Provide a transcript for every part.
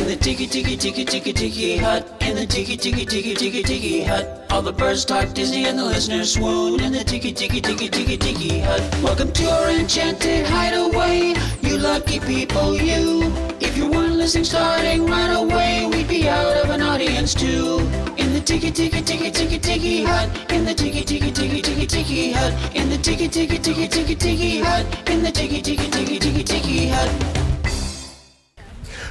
In the tiki tiki tiki tiki tiki hut, in the tiki tiki tiki tiki tiki hut, all the birds talk Disney and the listeners swoon. In the tiki tiki tiki tiki tiki hut, welcome to our enchanted hideaway. You lucky people, you. If you weren't listening starting right away, we'd be out of an audience too. In the tiki tiki tiki tiki tiki hut, in the tiki tiki tiki tiki tiki hut, in the tiki tiki tiki tiki tiki hut, in the tiki tiki tiki tiki tiki hut.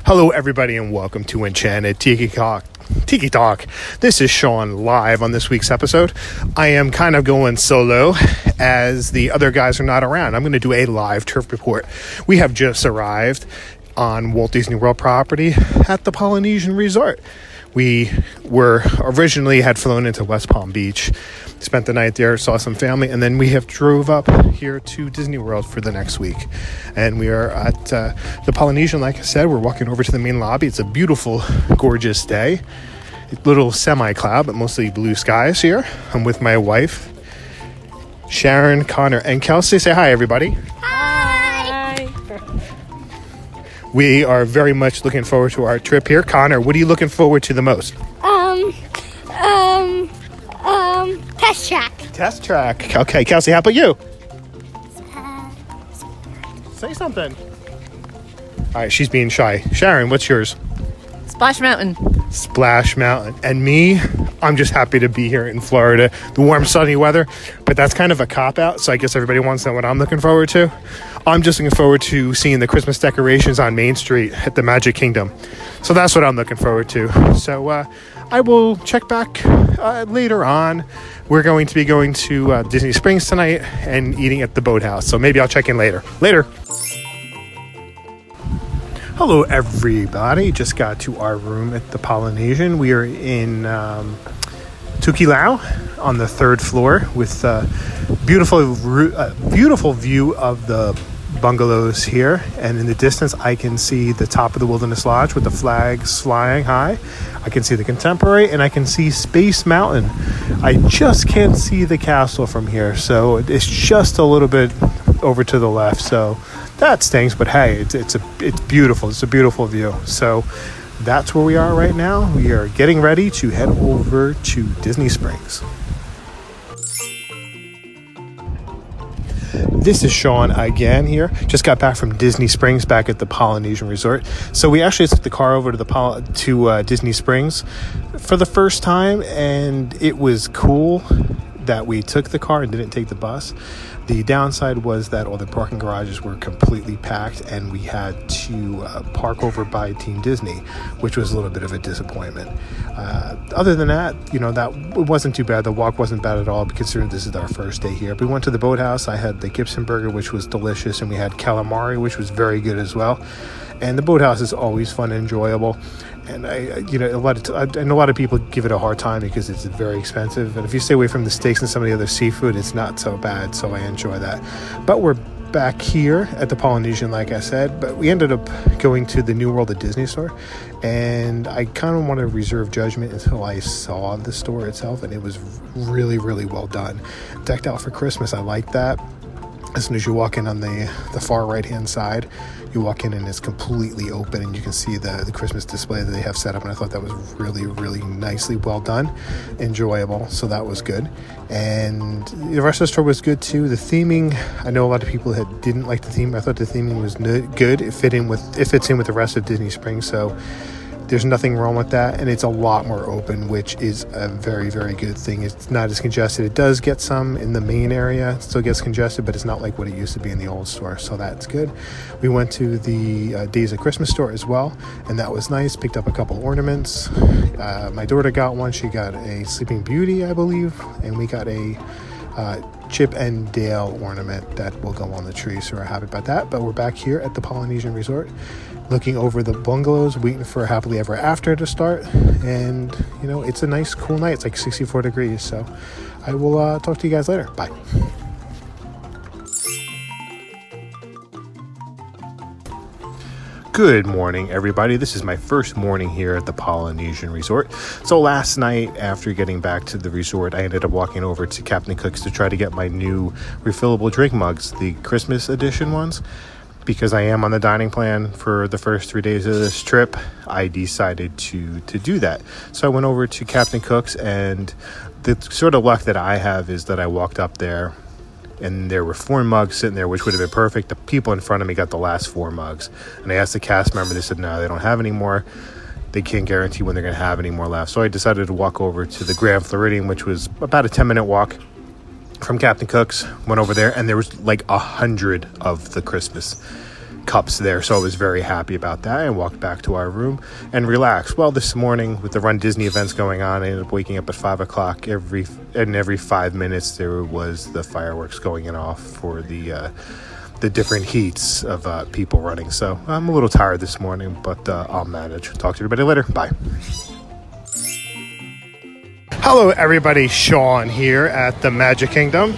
Hello, everybody, and welcome to Enchanted Tiki Talk. Tiki Talk. This is Sean live on this week's episode. I am kind of going solo as the other guys are not around. I'm going to do a live turf report. We have just arrived on Walt Disney World property at the Polynesian Resort. We were originally had flown into West Palm Beach, spent the night there, saw some family, and then we have drove up here to Disney World for the next week. And we are at uh, the Polynesian, like I said, we're walking over to the main lobby. It's a beautiful, gorgeous day. Little semi cloud, but mostly blue skies here. I'm with my wife, Sharon, Connor, and Kelsey. Say hi, everybody. Hi. We are very much looking forward to our trip here. Connor, what are you looking forward to the most? Um, um, test track. Test track. Okay, Kelsey, how about you? Say something. All right, she's being shy. Sharon, what's yours? Splash Mountain. Splash Mountain. And me, I'm just happy to be here in Florida. The warm, sunny weather, but that's kind of a cop out. So I guess everybody wants to know what I'm looking forward to. I'm just looking forward to seeing the Christmas decorations on Main Street at the Magic Kingdom. So that's what I'm looking forward to. So uh, I will check back uh, later on. We're going to be going to uh, Disney Springs tonight and eating at the boathouse. So maybe I'll check in later. Later. Hello, everybody. Just got to our room at the Polynesian. We are in um, Tokelau on the third floor with a beautiful, ru- uh, beautiful view of the bungalows here. And in the distance, I can see the top of the Wilderness Lodge with the flags flying high. I can see the Contemporary and I can see Space Mountain. I just can't see the castle from here, so it's just a little bit over to the left. So that stinks, but hey, it's it's a it's beautiful. It's a beautiful view. So that's where we are right now. We are getting ready to head over to Disney Springs. This is Sean again here. Just got back from Disney Springs, back at the Polynesian Resort. So we actually took the car over to the Pol- to uh, Disney Springs for the first time, and it was cool that we took the car and didn't take the bus. The downside was that all the parking garages were completely packed, and we had to uh, park over by Team Disney, which was a little bit of a disappointment. Uh, other than that, you know, that it wasn't too bad. The walk wasn't bad at all, considering this is our first day here. We went to the boathouse. I had the Gibson burger, which was delicious, and we had calamari, which was very good as well. And the boathouse is always fun and enjoyable and I, you know, a lot of and a lot of people give it a hard time because it's very expensive. And if you stay away from the steaks and some of the other seafood, it's not so bad. So I enjoy that. But we're back here at the Polynesian, like I said. But we ended up going to the New World of Disney store, and I kind of want to reserve judgment until I saw the store itself, and it was really, really well done, decked out for Christmas. I like that as soon as you walk in on the, the far right hand side, you walk in and it's completely open and you can see the, the Christmas display that they have set up. And I thought that was really, really nicely well done, enjoyable. So that was good. And the rest of the store was good too. The theming, I know a lot of people had didn't like the theme. I thought the theming was good. It fit in with it fits in with the rest of Disney Springs. So there's nothing wrong with that, and it's a lot more open, which is a very, very good thing. It's not as congested. It does get some in the main area, it still gets congested, but it's not like what it used to be in the old store, so that's good. We went to the uh, Days of Christmas store as well, and that was nice. Picked up a couple ornaments. Uh, my daughter got one. She got a Sleeping Beauty, I believe, and we got a uh, Chip and Dale ornament that will go on the tree. So we're happy about that. But we're back here at the Polynesian Resort looking over the bungalows, waiting for happily ever after to start. And you know, it's a nice, cool night. It's like 64 degrees. So I will uh, talk to you guys later. Bye. Good morning, everybody. This is my first morning here at the Polynesian Resort. So, last night, after getting back to the resort, I ended up walking over to Captain Cook's to try to get my new refillable drink mugs, the Christmas edition ones. Because I am on the dining plan for the first three days of this trip, I decided to to do that. So I went over to Captain Cook's, and the sort of luck that I have is that I walked up there and there were four mugs sitting there, which would have been perfect. The people in front of me got the last four mugs, and I asked the cast member. They said no, they don't have any more. They can't guarantee when they're going to have any more left. So I decided to walk over to the Grand Floridian, which was about a ten minute walk from Captain Cook's. Went over there, and there was like a hundred of the Christmas cups there, so I was very happy about that. I walked back to our room and relaxed. Well, this morning with the Run Disney events going on, I ended up waking up at five o'clock. Every and every five minutes there was the fireworks going off for the. Uh, the different heats of uh, people running. So I'm a little tired this morning, but uh, I'll manage. Talk to everybody later. Bye. Hello, everybody. Sean here at the Magic Kingdom.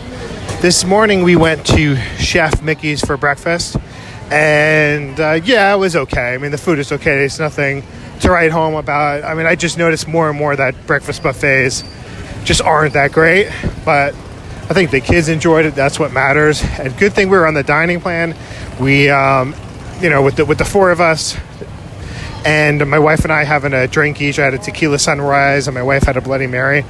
This morning we went to Chef Mickey's for breakfast, and uh, yeah, it was okay. I mean, the food is okay. It's nothing to write home about. I mean, I just noticed more and more that breakfast buffets just aren't that great, but I think the kids enjoyed it. That's what matters. And good thing we were on the dining plan. We, um, you know, with the with the four of us, and my wife and I having a drink each. I had a tequila sunrise, and my wife had a Bloody Mary.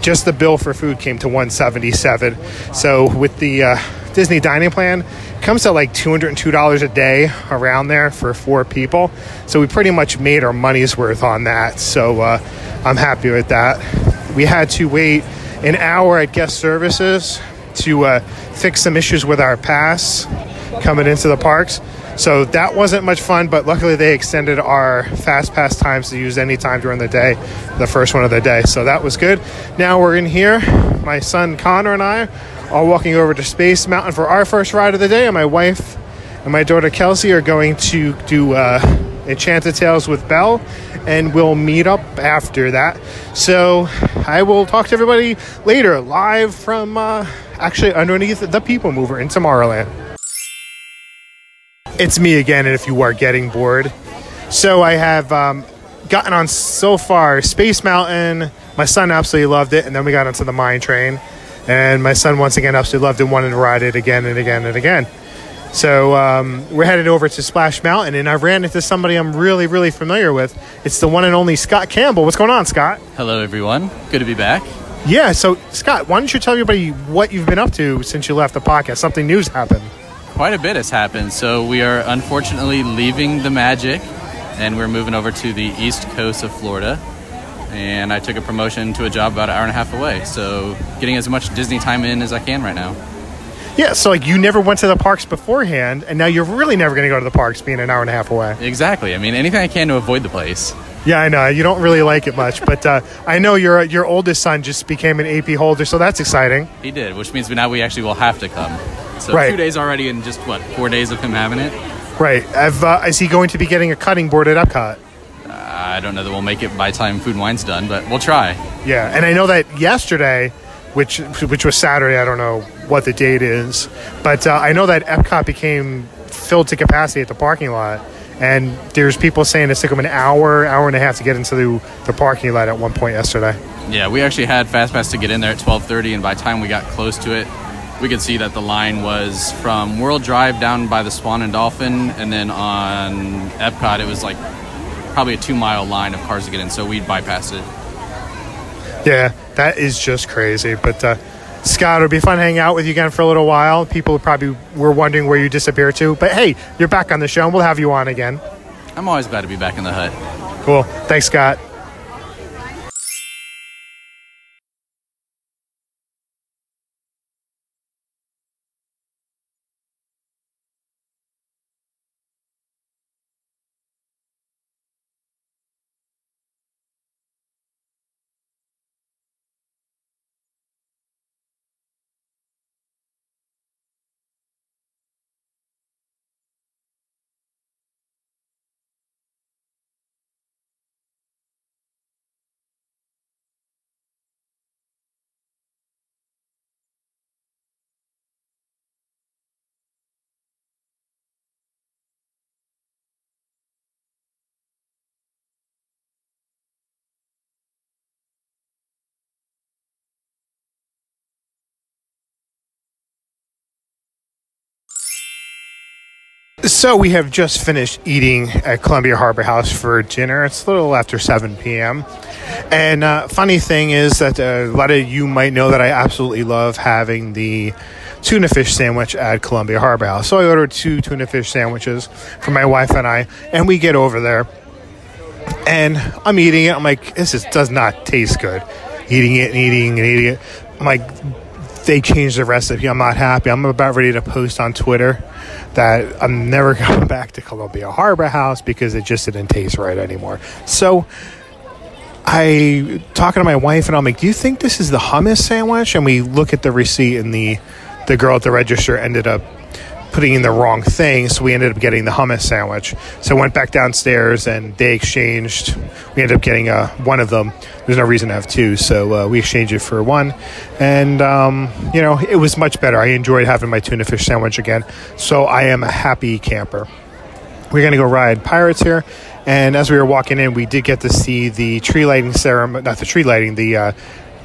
Just the bill for food came to 177. So with the uh, Disney dining plan, comes to like $202 a day around there for four people. So we pretty much made our money's worth on that. So uh, I'm happy with that. We had to wait an hour at guest services to uh, fix some issues with our pass coming into the parks. So that wasn't much fun, but luckily they extended our fast pass times to use any time during the day, the first one of the day. So that was good. Now we're in here. My son Connor and I are walking over to Space Mountain for our first ride of the day, and my wife and my daughter Kelsey are going to do uh, Enchanted Tales with Belle, and we'll meet up after that. So I will talk to everybody later, live from uh, actually underneath the People Mover in Tomorrowland. It's me again, and if you are getting bored, so I have um, gotten on so far Space Mountain. My son absolutely loved it, and then we got onto the Mine Train, and my son once again absolutely loved it, wanted to ride it again and again and again. So um, we're headed over to Splash Mountain, and I ran into somebody I'm really, really familiar with. It's the one and only Scott Campbell. What's going on, Scott? Hello, everyone. Good to be back. Yeah. So Scott, why don't you tell everybody what you've been up to since you left the podcast? Something new's happened. Quite a bit has happened. So we are unfortunately leaving the Magic, and we're moving over to the east coast of Florida. And I took a promotion to a job about an hour and a half away. So getting as much Disney time in as I can right now. Yeah. So like you never went to the parks beforehand, and now you're really never going to go to the parks, being an hour and a half away. Exactly. I mean, anything I can to avoid the place. Yeah, I know you don't really like it much, but uh, I know your your oldest son just became an AP holder, so that's exciting. He did, which means now we actually will have to come. So Right. two days already, and just what four days of him having it. Right. Have, uh, is he going to be getting a cutting board at Epcot? I don't know that we'll make it by the time Food and Wine's done, but we'll try. Yeah, and I know that yesterday, which which was Saturday, I don't know what the date is, but uh, I know that Epcot became filled to capacity at the parking lot, and there's people saying it took them an hour, hour and a half to get into the, the parking lot at one point yesterday. Yeah, we actually had Fast Pass to get in there at 12:30, and by the time we got close to it, we could see that the line was from World Drive down by the Swan and Dolphin, and then on Epcot, it was like probably a two-mile line of cars to get in. So we bypassed it. Yeah, that is just crazy. But uh, Scott, it'll be fun hanging out with you again for a little while. People probably were wondering where you disappeared to, but hey, you're back on the show, and we'll have you on again. I'm always glad to be back in the hut. Cool. Thanks, Scott. So we have just finished eating at Columbia Harbor House for dinner. It's a little after 7 p.m. And uh, funny thing is that uh, a lot of you might know that I absolutely love having the tuna fish sandwich at Columbia Harbor House. So I ordered two tuna fish sandwiches for my wife and I, and we get over there. And I'm eating it. I'm like, this is, does not taste good. Eating it and eating and eating it. I'm like, they changed the recipe. I'm not happy. I'm about ready to post on Twitter that I'm never going back to Columbia Harbor House because it just didn't taste right anymore. So I talking to my wife and I'm like, "Do you think this is the hummus sandwich?" And we look at the receipt and the the girl at the register ended up putting in the wrong thing, so we ended up getting the hummus sandwich. So I went back downstairs and they exchanged. We ended up getting uh, one of them. There's no reason to have two, so uh, we exchanged it for one. And, um, you know, it was much better. I enjoyed having my tuna fish sandwich again, so I am a happy camper. We're going to go ride Pirates here. And as we were walking in, we did get to see the tree lighting ceremony, not the tree lighting, the, uh,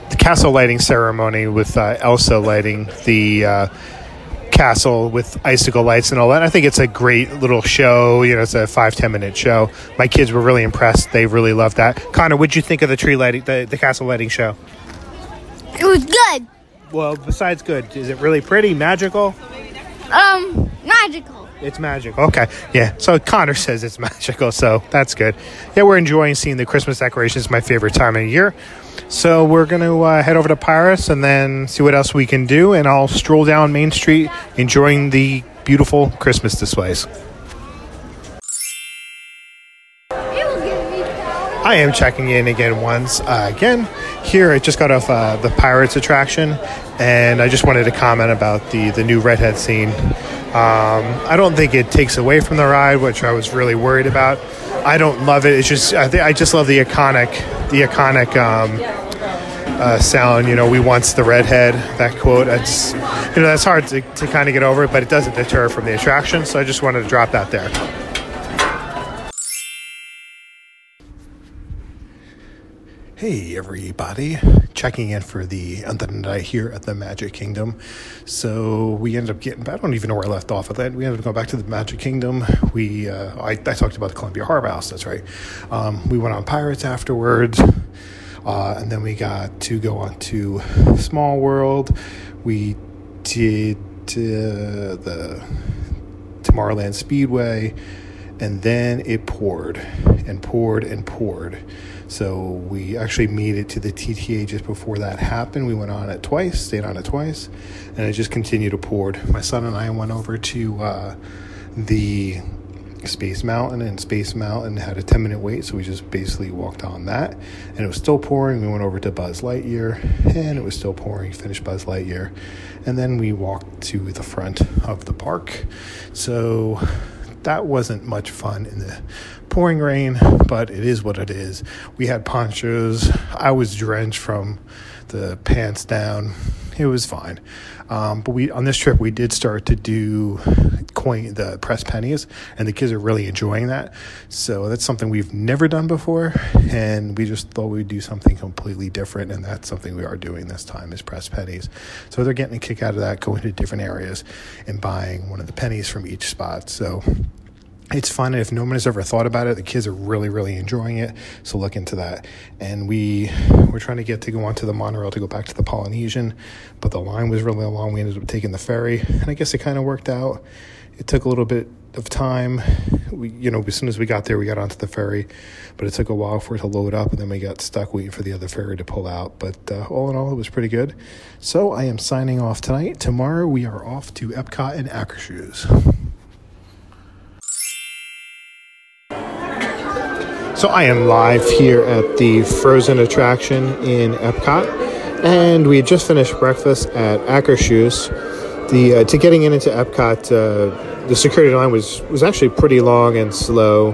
the castle lighting ceremony with uh, Elsa lighting the uh, castle with icicle lights and all that. I think it's a great little show. You know, it's a five ten minute show. My kids were really impressed. They really loved that. Connor, what'd you think of the tree lighting, the, the castle lighting show? It was good. Well, besides good, is it really pretty, magical? Um, magical. It's magical. Okay, yeah. So Connor says it's magical, so that's good. Yeah, we're enjoying seeing the Christmas decorations. My favorite time of year. So we're going to uh, head over to Pirates and then see what else we can do. And I'll stroll down Main Street enjoying the beautiful Christmas displays. I am checking in again once uh, again. Here, I just got off uh, the Pirates attraction, and I just wanted to comment about the the new redhead scene. Um, I don't think it takes away from the ride, which I was really worried about. I don't love it. It's just I, th- I just love the iconic the iconic um, uh, sound. You know, we once the redhead. That quote. It's you know that's hard to, to kind of get over, but it doesn't deter from the attraction. So I just wanted to drop that there. Hey everybody, checking in for the the night here at the Magic Kingdom. So we ended up getting, I don't even know where I left off at that. We ended up going back to the Magic Kingdom. We, uh, I, I talked about the Columbia Harbor House, that's right. Um, we went on Pirates afterwards, uh, and then we got to go on to Small World. We did uh, the Tomorrowland Speedway, and then it poured and poured and poured. So we actually made it to the TTA just before that happened. We went on it twice, stayed on it twice, and it just continued to pour. My son and I went over to uh, the Space Mountain, and Space Mountain had a 10 minute wait, so we just basically walked on that. And it was still pouring. We went over to Buzz Lightyear, and it was still pouring. Finished Buzz Lightyear, and then we walked to the front of the park. So that wasn't much fun in the pouring rain, but it is what it is. We had ponchos. I was drenched from the pants down. It was fine. Um, but we on this trip we did start to do coin the press pennies, and the kids are really enjoying that. So that's something we've never done before, and we just thought we'd do something completely different, and that's something we are doing this time is press pennies. So they're getting a kick out of that, going to different areas and buying one of the pennies from each spot. So it's fun. and If no one has ever thought about it, the kids are really, really enjoying it. So look into that. And we we're trying to get to go onto the monorail to go back to the Polynesian, but the line was really long. We ended up taking the ferry, and I guess it kind of worked out. It took a little bit of time. We, you know, as soon as we got there, we got onto the ferry, but it took a while for it to load up, and then we got stuck waiting for the other ferry to pull out. But uh, all in all, it was pretty good. So I am signing off tonight. Tomorrow we are off to Epcot and Akershus. So I am live here at the Frozen attraction in Epcot, and we just finished breakfast at Akershus. The uh, to getting in into Epcot, uh, the security line was was actually pretty long and slow,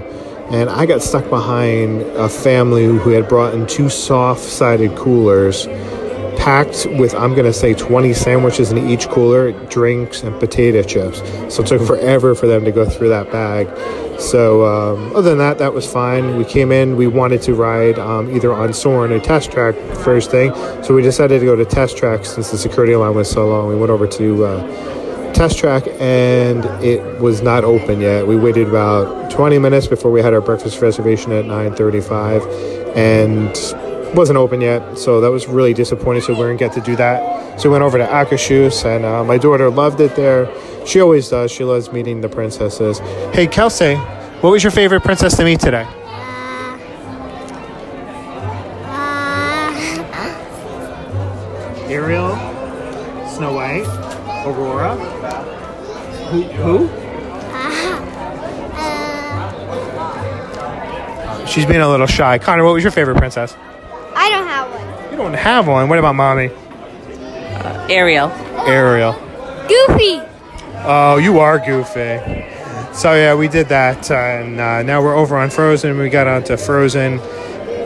and I got stuck behind a family who had brought in two soft-sided coolers packed with I'm gonna say 20 sandwiches in each cooler, drinks and potato chips. So it took forever for them to go through that bag. So um, other than that, that was fine. We came in. We wanted to ride um, either on Soarin' or Test Track first thing, so we decided to go to Test Track since the security line was so long. We went over to uh, test track and it was not open yet. We waited about 20 minutes before we had our breakfast reservation at 9:35 and wasn't open yet. So that was really disappointing. So we didn't get to do that. So we went over to Akershus and uh, my daughter loved it there. She always does. She loves meeting the princesses. Hey, Kelsey, what was your favorite princess to meet today? Uh, uh. Ariel, Snow White, Aurora. Who? Who? Uh, She's being a little shy. Connor, what was your favorite princess? Don't have one. What about mommy? Ariel. Ariel. Goofy. Oh, you are goofy. So yeah, we did that, uh, and uh, now we're over on Frozen. We got onto Frozen,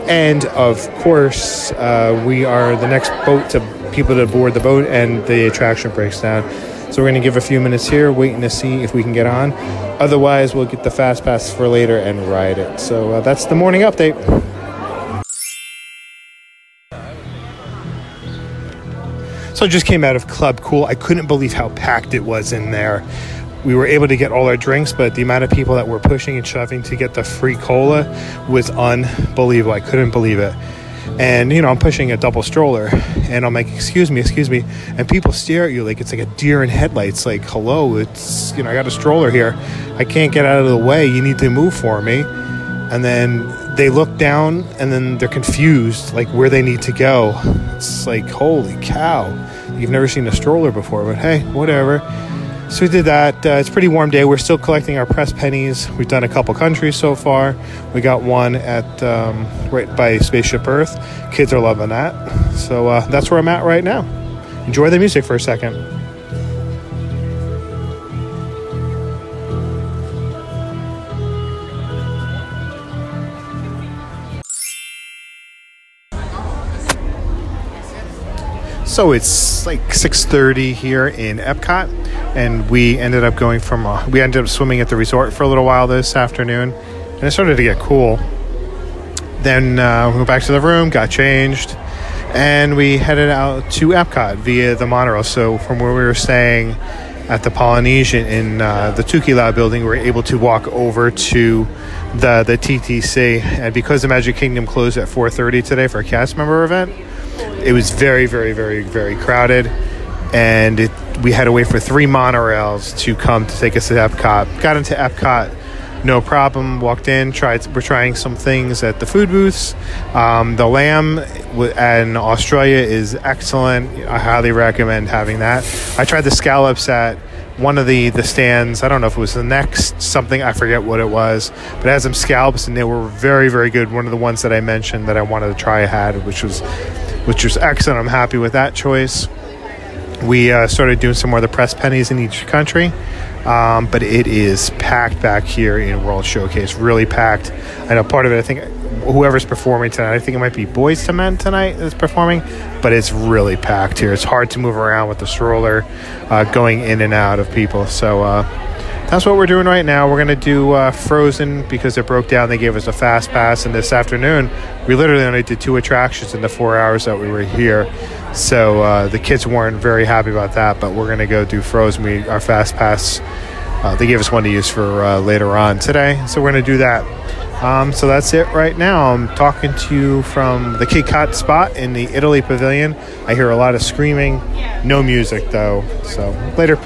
and of course, uh, we are the next boat to people to board the boat, and the attraction breaks down. So we're going to give a few minutes here, waiting to see if we can get on. Otherwise, we'll get the fast pass for later and ride it. So uh, that's the morning update. So I just came out of Club Cool. I couldn't believe how packed it was in there. We were able to get all our drinks, but the amount of people that were pushing and shoving to get the free cola was unbelievable. I couldn't believe it. And you know, I'm pushing a double stroller, and I'm like, "Excuse me, excuse me," and people stare at you like it's like a deer in headlights. Like, hello, it's you know, I got a stroller here. I can't get out of the way. You need to move for me. And then they look down, and then they're confused, like where they need to go. It's like, holy cow! You've never seen a stroller before, but hey, whatever. So we did that. Uh, it's pretty warm day. We're still collecting our press pennies. We've done a couple countries so far. We got one at um, right by Spaceship Earth. Kids are loving that. So uh, that's where I'm at right now. Enjoy the music for a second. So it's like 6:30 here in Epcot, and we ended up going from uh, we ended up swimming at the resort for a little while this afternoon, and it started to get cool. Then uh, we went back to the room, got changed, and we headed out to Epcot via the monorail. So from where we were staying at the Polynesian in uh, the Tokelau building, we were able to walk over to the the TTC, and because the Magic Kingdom closed at 4:30 today for a cast member event it was very, very, very, very crowded, and it, we had to wait for three monorails to come to take us to Epcot. Got into Epcot, no problem. Walked in, tried. We're trying some things at the food booths. Um, the lamb in Australia is excellent. I highly recommend having that. I tried the scallops at one of the the stands. I don't know if it was the next something. I forget what it was, but it had some scallops and they were very, very good. One of the ones that I mentioned that I wanted to try had, which was which was excellent. I'm happy with that choice. We uh, started doing some more of the press pennies in each country, um, but it is packed back here in World Showcase. Really packed. I know part of it. I think whoever's performing tonight. I think it might be Boyz II Men tonight that's performing, but it's really packed here. It's hard to move around with the stroller, uh, going in and out of people. So. Uh, that's what we're doing right now. We're to do uh, Frozen because it broke down. They gave us a fast pass, and this afternoon we literally only did two attractions in the four hours that we were here. So uh, the kids weren't very happy about that, but we're to go do Frozen. We our fast pass. Uh, they gave us one to use for uh, later on today, so we're to do that. Um, so that's it right now. I'm talking to you from the Kit Kat spot in the Italy Pavilion. I hear a lot of screaming, no music though. So later.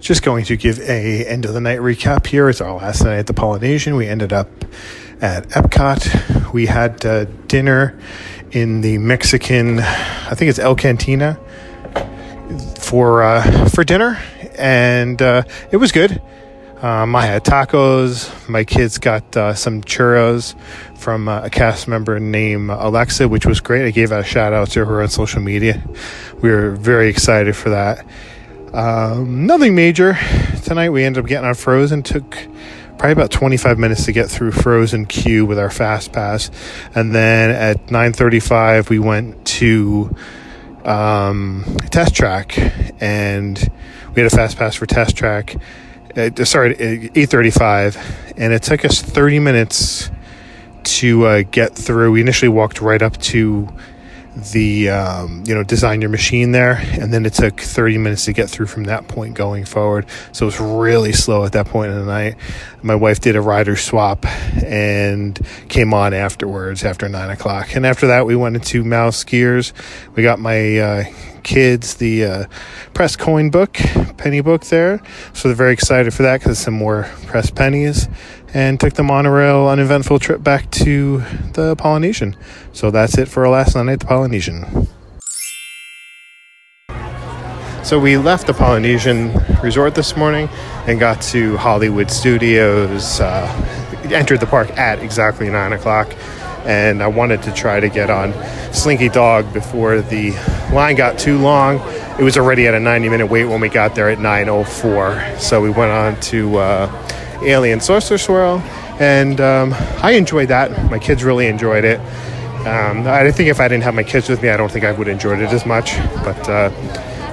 Just going to give a end of the night recap here. It's our last night at the Polynesian. We ended up at Epcot. We had uh, dinner in the Mexican, I think it's El Cantina, for uh, for dinner, and uh, it was good. Um, I had tacos. My kids got uh, some churros from uh, a cast member named Alexa, which was great. I gave a shout out to her on social media. We were very excited for that. Um, nothing major tonight. We ended up getting on Frozen. Took probably about 25 minutes to get through Frozen queue with our fast pass, and then at 9:35 we went to um, Test Track, and we had a fast pass for Test Track. Uh, sorry, 8:35, and it took us 30 minutes to uh, get through. We initially walked right up to the um, you know design your machine there and then it took 30 minutes to get through from that point going forward. So it was really slow at that point in the night. My wife did a rider swap and came on afterwards after 9 o'clock. And after that we went into mouse gears. We got my uh, kids the uh, press coin book penny book there. So they're very excited for that because some more press pennies and took the monorail uneventful trip back to the polynesian. So that's it for our last night at the polynesian. So we left the polynesian resort this morning and got to hollywood studios uh, entered the park at exactly 9 o'clock. And I wanted to try to get on Slinky Dog before the line got too long. It was already at a 90 minute wait when we got there at 9:04, so we went on to uh, Alien Saucer Swirl, and um, I enjoyed that. My kids really enjoyed it. Um, I think if I didn't have my kids with me, I don't think I would have enjoyed it as much, but uh,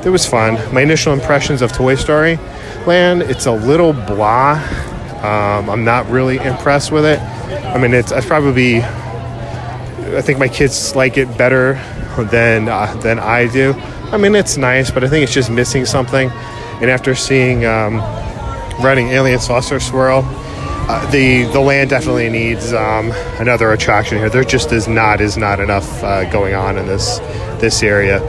it was fun. My initial impressions of Toy Story Land, it's a little blah. Um, I'm not really impressed with it. I mean, it's, it's probably I think my kids like it better than uh, than I do. I mean, it's nice, but I think it's just missing something. And after seeing um, running Alien Saucer Swirl, uh, the the land definitely needs um, another attraction here. There just is not is not enough uh, going on in this this area,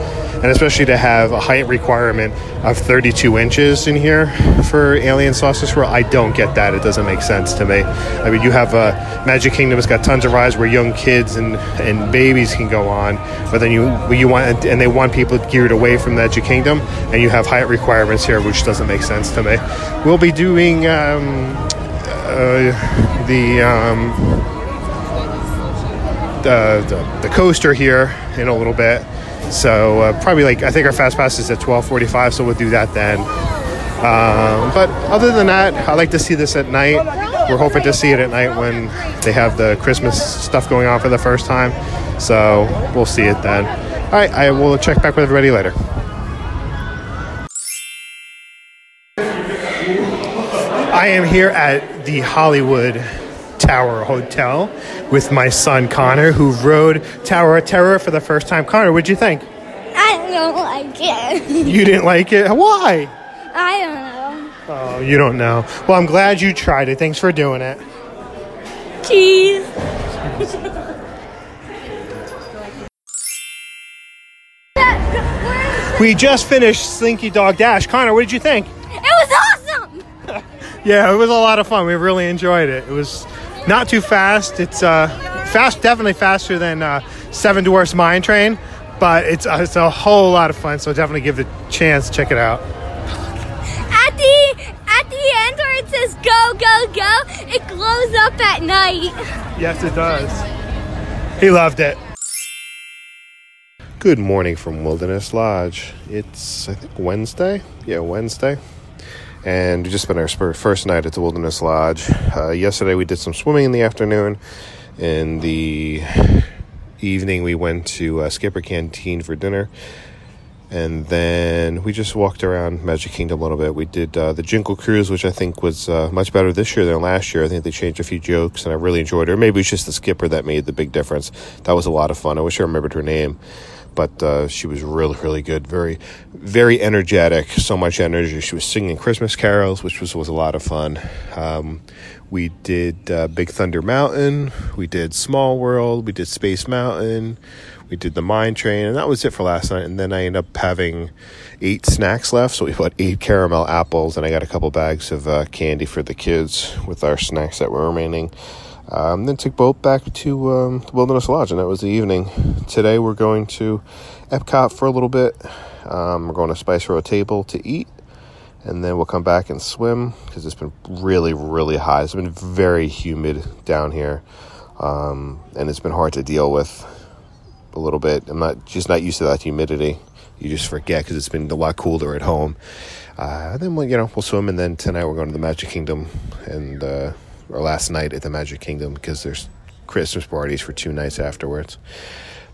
and especially to have a height requirement of 32 inches in here for Alien Saucer Swirl. I don't get that. It doesn't make sense to me. I mean, you have uh, Magic Kingdom has got tons of rides where young kids and, and babies can go on, but then you you want and they want people geared away from Magic Kingdom, and you have height requirements here, which doesn't make sense to me. We'll be doing. Um, uh, the, um, the, the the coaster here in a little bit. So uh, probably like I think our fast pass is at twelve forty five, so we'll do that then. Um, but other than that, I like to see this at night. We're hoping to see it at night when they have the Christmas stuff going on for the first time. So we'll see it then. All right, I will check back with everybody later. I am here at the Hollywood Tower Hotel with my son Connor, who rode Tower of Terror for the first time. Connor, what'd you think? I don't like it. You didn't like it? Why? I don't know. Oh, you don't know. Well, I'm glad you tried it. Thanks for doing it. Cheese. We just finished Slinky Dog Dash. Connor, what did you think? It was awesome. Yeah, it was a lot of fun. We really enjoyed it. It was not too fast. It's uh, fast, definitely faster than uh, Seven Dwarfs Mine Train, but it's uh, it's a whole lot of fun. So definitely give it a chance. Check it out. At the at the end where it says go go go, it glows up at night. Yes, it does. He loved it. Good morning from Wilderness Lodge. It's, I think, Wednesday. Yeah, Wednesday. And we just spent our first night at the Wilderness Lodge. Uh, yesterday we did some swimming in the afternoon. In the evening, we went to uh, Skipper Canteen for dinner. And then we just walked around Magic Kingdom a little bit. We did uh, the Jingle Cruise, which I think was uh, much better this year than last year. I think they changed a few jokes, and I really enjoyed it. Or maybe it's just the skipper that made the big difference. That was a lot of fun. I wish I remembered her name, but uh, she was really, really good. Very, very energetic. So much energy. She was singing Christmas carols, which was was a lot of fun. Um, we did uh, Big Thunder Mountain. We did Small World. We did Space Mountain. We did the mine train, and that was it for last night. And then I ended up having eight snacks left, so we bought eight caramel apples, and I got a couple bags of uh, candy for the kids with our snacks that were remaining. Um, then took boat back to um, the Wilderness Lodge, and that was the evening. Today we're going to Epcot for a little bit. Um, we're going to Spice Road Table to eat, and then we'll come back and swim because it's been really, really hot. It's been very humid down here, um, and it's been hard to deal with a little bit. I'm not just not used to that humidity. You just forget because it's been a lot cooler at home. Uh, then we'll, you know we'll swim, and then tonight we're going to the Magic Kingdom, and uh, or last night at the Magic Kingdom because there's Christmas parties for two nights afterwards.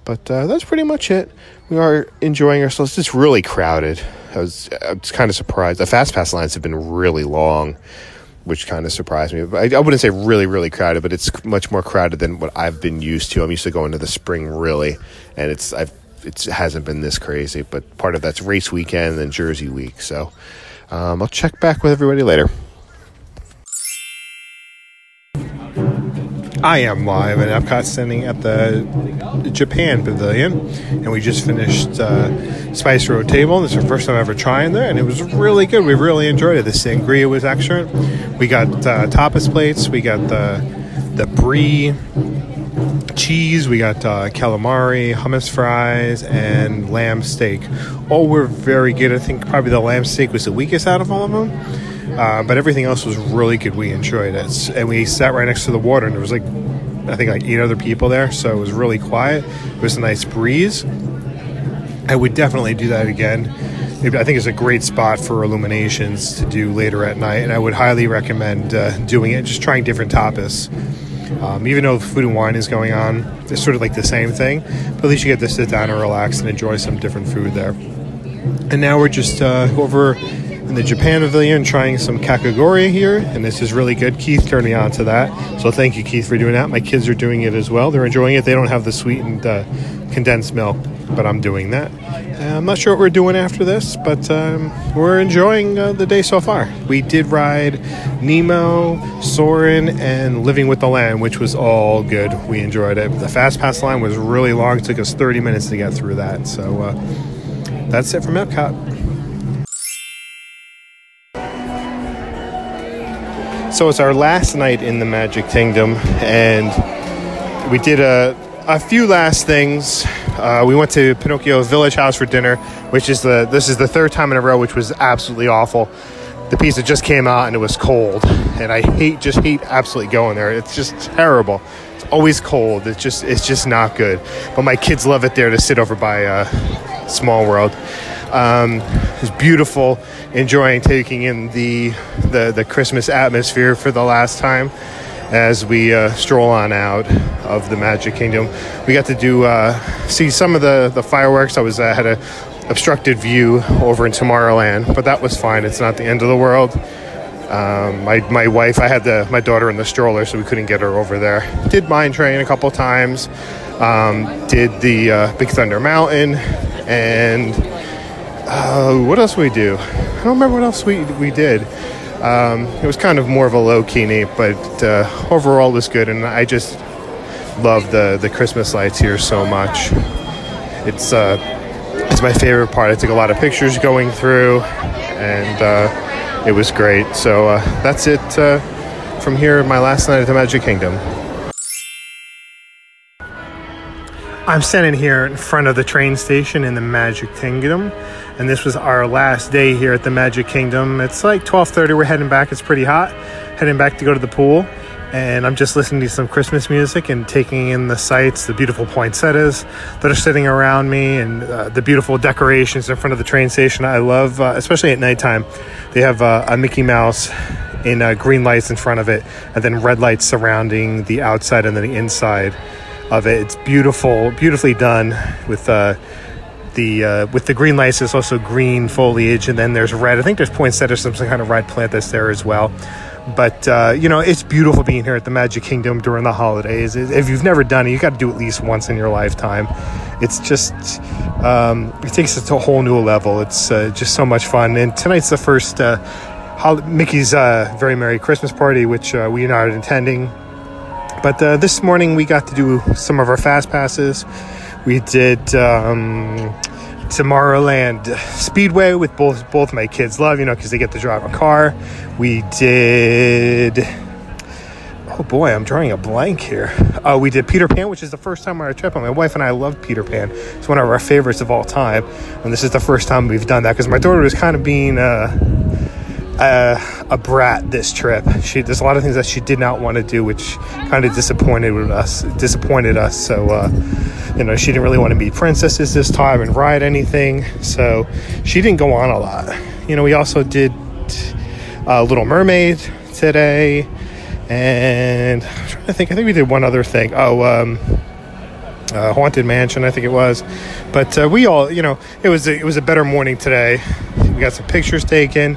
But uh, that's pretty much it. We are enjoying ourselves. It's really crowded. I was, I was kind of surprised. The fast pass lines have been really long, which kind of surprised me. But I, I wouldn't say really, really crowded, but it's much more crowded than what I've been used to. I'm used to going to the spring really, and it's I've it hasn't been this crazy. But part of that's race weekend and Jersey week. So um, I'll check back with everybody later. I am live at Epcot standing at the Japan Pavilion, and we just finished uh, Spice Road Table. This is the first time ever trying there, and it was really good. We really enjoyed it. The sangria was excellent. We got uh, tapas plates. We got the the brie cheese. We got uh, calamari, hummus fries, and lamb steak. All were very good. I think probably the lamb steak was the weakest out of all of them. Uh, but everything else was really good. We enjoyed it, and we sat right next to the water, and there was like, I think like eight other people there, so it was really quiet. It was a nice breeze. I would definitely do that again. I think it's a great spot for illuminations to do later at night, and I would highly recommend uh, doing it. Just trying different tapas. Um, even though food and wine is going on, it's sort of like the same thing, but at least you get to sit down and relax and enjoy some different food there. And now we're just uh, over in the Japan Pavilion trying some kakigori here, and this is really good. Keith turned me on to that, so thank you, Keith, for doing that. My kids are doing it as well. They're enjoying it. They don't have the sweetened uh, condensed milk, but I'm doing that. Uh, I'm not sure what we're doing after this, but um, we're enjoying uh, the day so far. We did ride Nemo, Soarin', and Living with the Land, which was all good. We enjoyed it. The fast pass line was really long. It took us 30 minutes to get through that. So uh, that's it from Epcot. So it's our last night in the Magic Kingdom, and we did a, a few last things. Uh, we went to Pinocchio Village Haus for dinner, which is the this is the third time in a row, which was absolutely awful. The pizza just came out and it was cold, and I hate just hate absolutely going there. It's just terrible. It's always cold. It's just it's just not good. But my kids love it there to sit over by uh, Small World. Um, it's beautiful, enjoying taking in the, the, the Christmas atmosphere for the last time as we uh, stroll on out of the Magic Kingdom. We got to do uh, see some of the, the fireworks. I was uh, had a obstructed view over in Tomorrowland, but that was fine. It's not the end of the world. Um, my, my wife, I had the, my daughter in the stroller, so we couldn't get her over there. Did Mine Train a couple times. Um, did the uh, Big Thunder Mountain, and uh, what else we do? I don't remember what else we we did. Um, it was kind of more of a low key neat, but uh, overall it was good, and I just love the the Christmas lights here so much. It's uh, it's my favorite part. I took a lot of pictures going through, and uh, it was great. So uh, that's it uh, from here. My last night at the Magic Kingdom. I'm standing here in front of the train station in the Magic Kingdom, and this was our last day here at the Magic Kingdom. It's like 12:30. We're heading back. It's pretty hot. Heading back to go to the pool, and I'm just listening to some Christmas music and taking in the sights, the beautiful poinsettias that are sitting around me, and uh, the beautiful decorations in front of the train station. I love, uh, especially at nighttime. They have uh, a Mickey Mouse in uh, green lights in front of it, and then red lights surrounding the outside and then the inside of it. It's beautiful, beautifully done with uh, the uh, with the green lights. There's also green foliage, and then there's red. I think there's poinsettia, some kind of red plant that's there as well. But uh, you know, it's beautiful being here at the Magic Kingdom during the holidays. If you've never done it, you got to do it at least once in your lifetime. It's just um, it takes it to a whole new level. It's uh, just so much fun. And tonight's the first. Uh, Mickey's uh, Very Merry Christmas Party, which uh, we are not attending but this morning we got to do some of our fast passes. We did um, Tomorrowland Speedway with both both my kids love, you know, because they get to drive a car. We did. Oh boy, I'm drawing a blank here. Uh, we did Peter Pan, which is the first time on our trip. And my wife and I love Peter Pan. It's one of our favorites of all time. And this is the first time we've done that because my daughter was kind of being. Uh, uh, a brat this trip. She there's a lot of things that she did not want to do, which kind of disappointed us. Disappointed us. So uh, you know she didn't really want to be princesses this time and ride anything. So she didn't go on a lot. You know we also did uh, Little Mermaid today, and I'm trying to think. I think we did one other thing. Oh. Um, uh, haunted mansion, I think it was, but uh, we all, you know, it was a, it was a better morning today. We got some pictures taken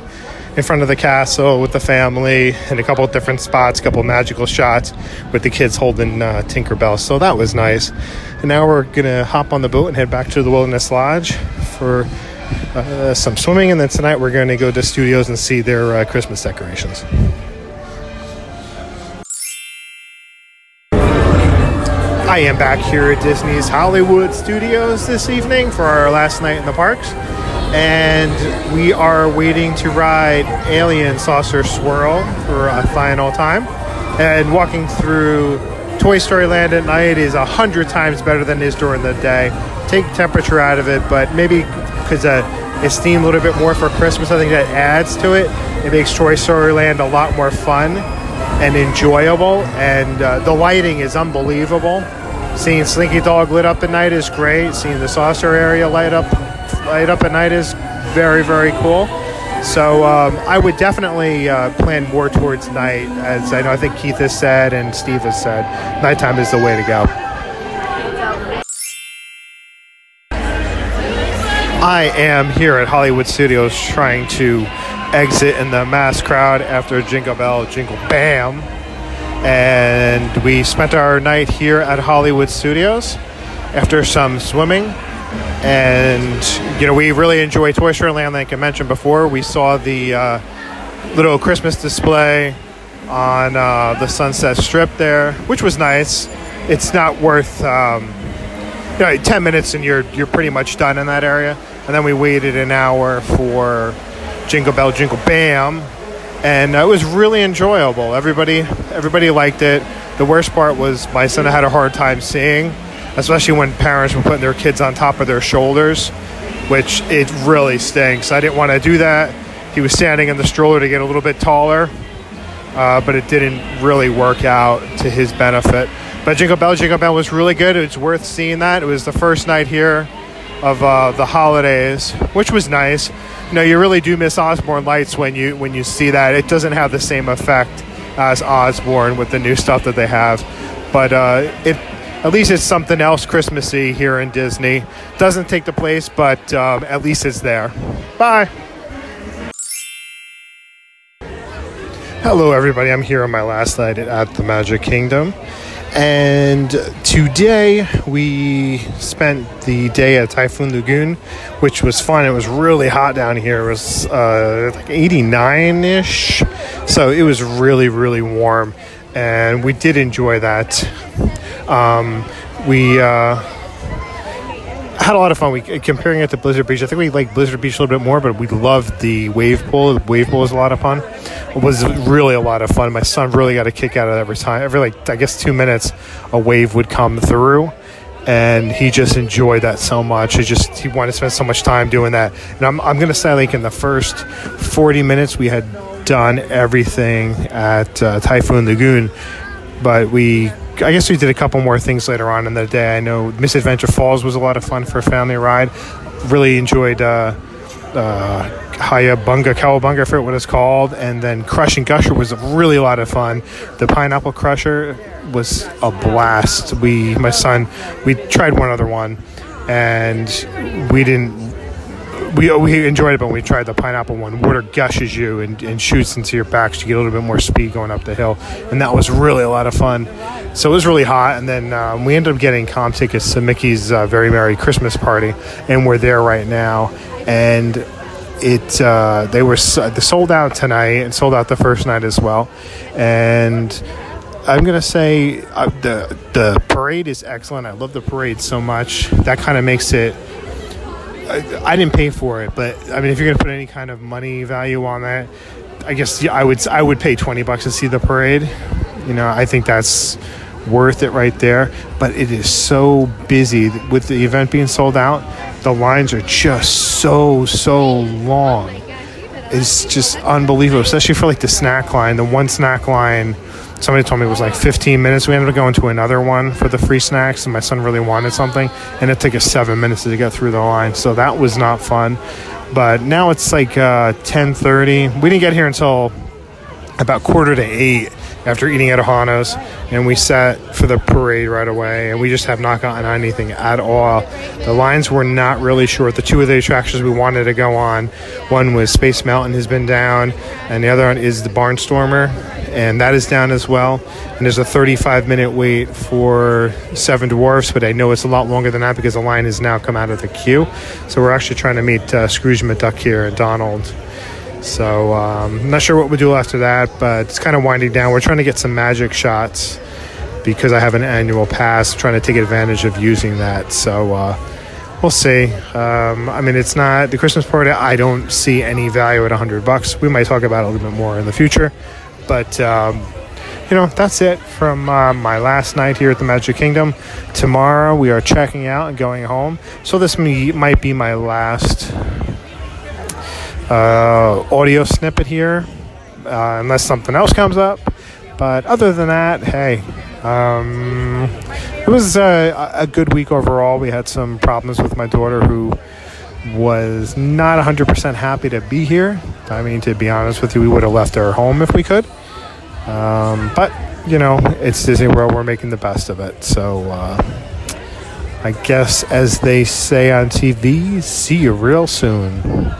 in front of the castle with the family in a couple different spots, a couple magical shots with the kids holding uh, Tinkerbell. So that was nice. And now we're gonna hop on the boat and head back to the Wilderness Lodge for uh, some swimming, and then tonight we're going to go to studios and see their uh, Christmas decorations. I am back here at Disney's Hollywood Studios this evening for our last night in the parks. And we are waiting to ride Alien Saucer Swirl for a final time. And walking through Toy Story Land at night is a hundred times better than it is during the day. Take temperature out of it, but maybe because uh, it's themed a little bit more for Christmas, I think that adds to it. It makes Toy Story Land a lot more fun and enjoyable, and uh, the lighting is unbelievable. Seeing Slinky Dog lit up at night is great. Seeing the saucer area light up light up at night is very very cool. So um, I would definitely uh, plan more towards night, as I know I think Keith has said and Steve has said. Nighttime is the way to go. I am here at Hollywood Studios trying to exit in the mass crowd after Jingle Bell Jingle Bam. And we spent our night here at Hollywood Studios after some swimming. And, you know, we really enjoy Toy Story Land, like I mentioned before. We saw the uh, little Christmas display on uh, the Sunset Strip there, which was nice. It's not worth um, you know, 10 minutes and you're you're pretty much done in that area. And then we waited an hour for Jingle Bell Jingle Bam, and it was really enjoyable. Everybody everybody liked it. The worst part was my son had a hard time seeing, especially when parents were putting their kids on top of their shoulders, which it really stinks. I didn't want to do that. He was standing in the stroller to get a little bit taller, uh, but it didn't really work out to his benefit. But Jingle Bell Jingle Bell was really good. It's worth seeing that. It was the first night here of uh, the holidays, which was nice. You know, you really do miss Osborne Lights when you when you see that. It doesn't have the same effect as Osborne with the new stuff that they have, but uh, it at least it's something else Christmassy here in Disney. Doesn't take the place, but um, at least it's there. Bye. Hello, everybody. I'm here on my last night at the Magic Kingdom. And today we spent the day at Typhoon Lagoon, which was fun. It was really hot down here. It was uh, like 89 ish. So it was really, really warm. And we did enjoy that. Um, we. Uh, had a lot of fun. We comparing it to Blizzard Beach. I think we like Blizzard Beach a little bit more, but we loved the wave pool. The wave pool was a lot of fun. It was really a lot of fun. My son really got a kick out of it every time. Every like I guess two minutes, a wave would come through, and he just enjoyed that so much. He just he wanted to spend so much time doing that. And I'm I'm gonna say like in the first 40 minutes we had done everything at uh, Typhoon Lagoon, but we I guess we did a couple more things later on in the day. I know Miss Adventure Falls was a lot of fun for a family ride. Really enjoyed uh, uh, Hayabunga, Kowabunga, I forget what it's called. And then Crush 'n' Gusher was really a lot of fun. The Pineapple Crusher was a blast. We, my son, we tried one other one and we didn't we, we enjoyed it, but when we tried the pineapple one, water gushes you and, and shoots into your back, so you get a little bit more speed going up the hill, and that was really a lot of fun. So it was really hot, and then um, we ended up getting comp tickets to Mickey's uh, Very Merry Christmas Party, and we're there right now, and it uh, they were they sold out tonight and sold out the first night as well, and. I'm gonna say uh, the the parade is excellent. I love the parade so much. That kind of makes it I, I didn't pay for it, but I mean, if you're gonna put any kind of money value on that, I guess I would I would pay twenty bucks to see the parade. You know, I think that's worth it right there. But it is so busy with the event being sold out. The lines are just so so long. It's just unbelievable, especially for like the snack line. The one snack line somebody told me it was like 15 minutes. We ended up going to another one for the free snacks, and my son really wanted something, and it took us seven minutes to get through the line. So that was not fun. But now it's like uh, 10:30. We didn't get here until about quarter to eight, after eating at Ohana's, and we sat for the parade right away, and we just have not gotten anything at all. The lines were not really short. The two of the attractions we wanted to go on, one was Space Mountain has been down, and the other one is the Barnstormer, and that is down as well. And there's a 35 minute wait for Seven Dwarfs, but I know it's a lot longer than that because the line has now come out of the queue. So we're actually trying to meet uh, Scrooge McDuck here and Donald. So um, I'm not sure what we'll do after that, but it's kind of winding down. We're trying to get some magic shots because I have an annual pass, trying to take advantage of using that. So uh, we'll see. Um, I mean, it's not the Christmas party. I don't see any value at 100 bucks. We might talk about it a little bit more in the future, but. Um, you know, that's it from uh, my last night here at the Magic Kingdom. Tomorrow we are checking out and going home. So this may, might be my last uh, audio snippet here, uh, unless something else comes up. But other than that, hey, um, it was a, a good week overall. We had some problems with my daughter who was not 100% happy to be here. I mean, to be honest with you, we would have left her home if we could. Um, but, you know, it's Disney World. We're making the best of it. So, uh, I guess, as they say on TV, see you real soon.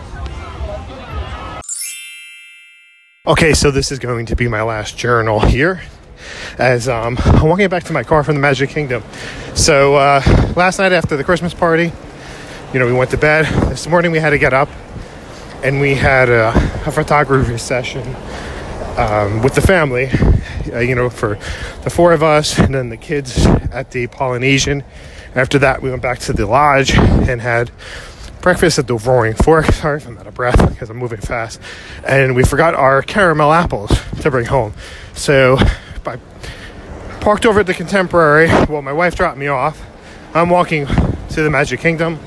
Okay, so this is going to be my last journal here as um, I'm walking back to my car from the Magic Kingdom. So uh, last night after the Christmas party, you know, we went to bed. This morning we had to get up and we had a, a photography session um, with the family, uh, you know, for the four of us and then the kids at the Polynesian. After that, we went back to the lodge and had breakfast at the Roaring Fork. Sorry if I'm out of breath because I'm moving fast. And we forgot our caramel apples to bring home. So I parked over at the Contemporary. Well, my wife dropped me off. I'm walking to the Magic Kingdom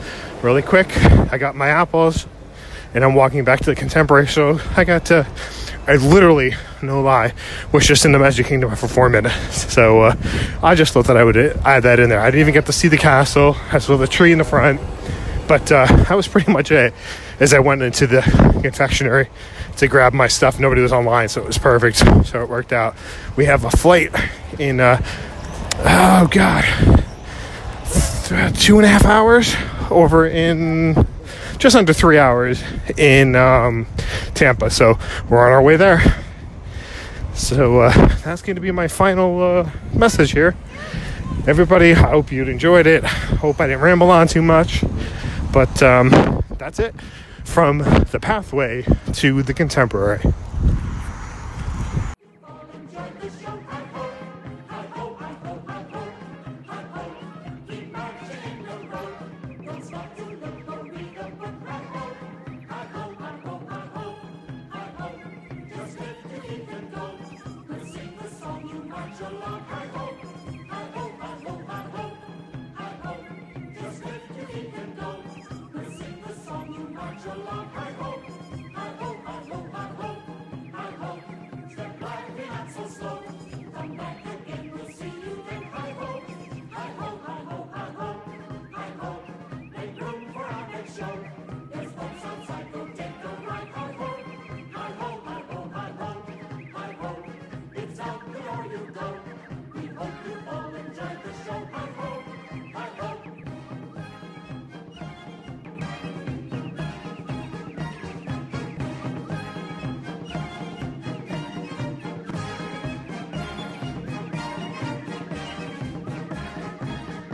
really quick. I got my apples and I'm walking back to the Contemporary. So I got to, I literally, no lie, was just in the Magic Kingdom for four minutes. So uh, I just thought that I would add that in there. I didn't even get to see the castle. I saw the tree in the front. But uh, that was pretty much it as I went into the confectionery to grab my stuff. Nobody was online, so it was perfect. So it worked out. We have a flight in, uh, oh God, two and a half hours over in just under three hours in um, Tampa. So we're on our way there. So uh, that's going to be my final uh, message here. Everybody, I hope you enjoyed it. Hope I didn't ramble on too much. But um, that's it from the pathway to the contemporary.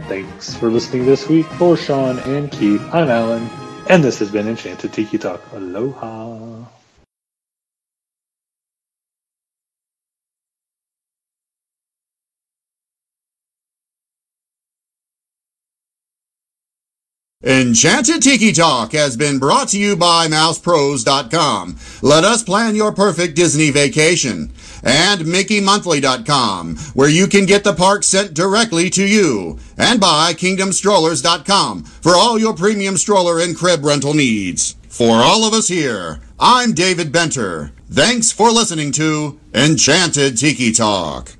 Thanks for listening this week. For Sean and Keith, I'm Alan, and this has been Enchanted Tiki Talk. Aloha. Enchanted Tiki Talk has been brought to you by MousePros.com. Let us plan your perfect Disney vacation. And MickeyMonthly.com, where you can get the park sent directly to you. And by KingdomStrollers.com for all your premium stroller and crib rental needs. For all of us here, I'm David Benter. Thanks for listening to Enchanted Tiki Talk.